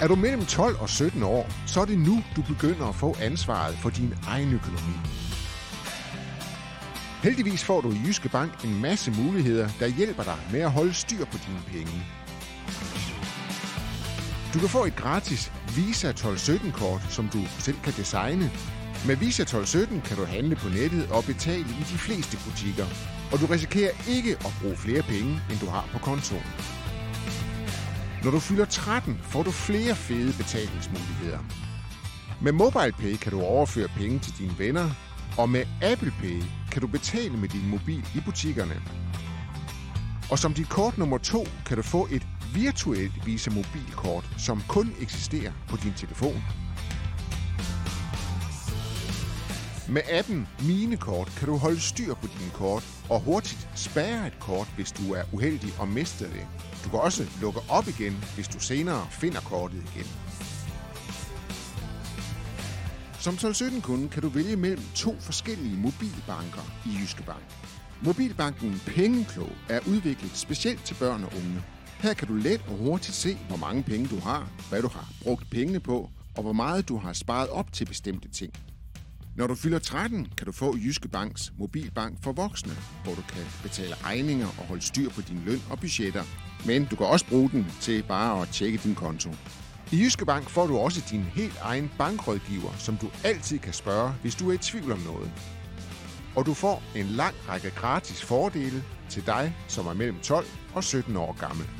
Er du mellem 12 og 17 år, så er det nu, du begynder at få ansvaret for din egen økonomi. Heldigvis får du i Jyske Bank en masse muligheder, der hjælper dig med at holde styr på dine penge. Du kan få et gratis Visa 1217-kort, som du selv kan designe. Med Visa 1217 kan du handle på nettet og betale i de fleste butikker. Og du risikerer ikke at bruge flere penge, end du har på kontoen. Når du fylder 13, får du flere fede betalingsmuligheder. Med MobilePay kan du overføre penge til dine venner, og med Apple Pay kan du betale med din mobil i butikkerne. Og som dit kort nummer to kan du få et virtuelt Visa mobilkort, som kun eksisterer på din telefon. Med appen Minekort kan du holde styr på dine kort og hurtigt spære et kort, hvis du er uheldig og mister det. Du kan også lukke op igen, hvis du senere finder kortet igen. Som 1217 kunde kan du vælge mellem to forskellige mobilbanker i Jyske Bank. Mobilbanken Pengeklog er udviklet specielt til børn og unge. Her kan du let og hurtigt se, hvor mange penge du har, hvad du har brugt pengene på, og hvor meget du har sparet op til bestemte ting. Når du fylder 13, kan du få Jyske Banks mobilbank for voksne, hvor du kan betale regninger og holde styr på din løn og budgetter. Men du kan også bruge den til bare at tjekke din konto. I Jyske Bank får du også din helt egen bankrådgiver, som du altid kan spørge, hvis du er i tvivl om noget. Og du får en lang række gratis fordele til dig, som er mellem 12 og 17 år gammel.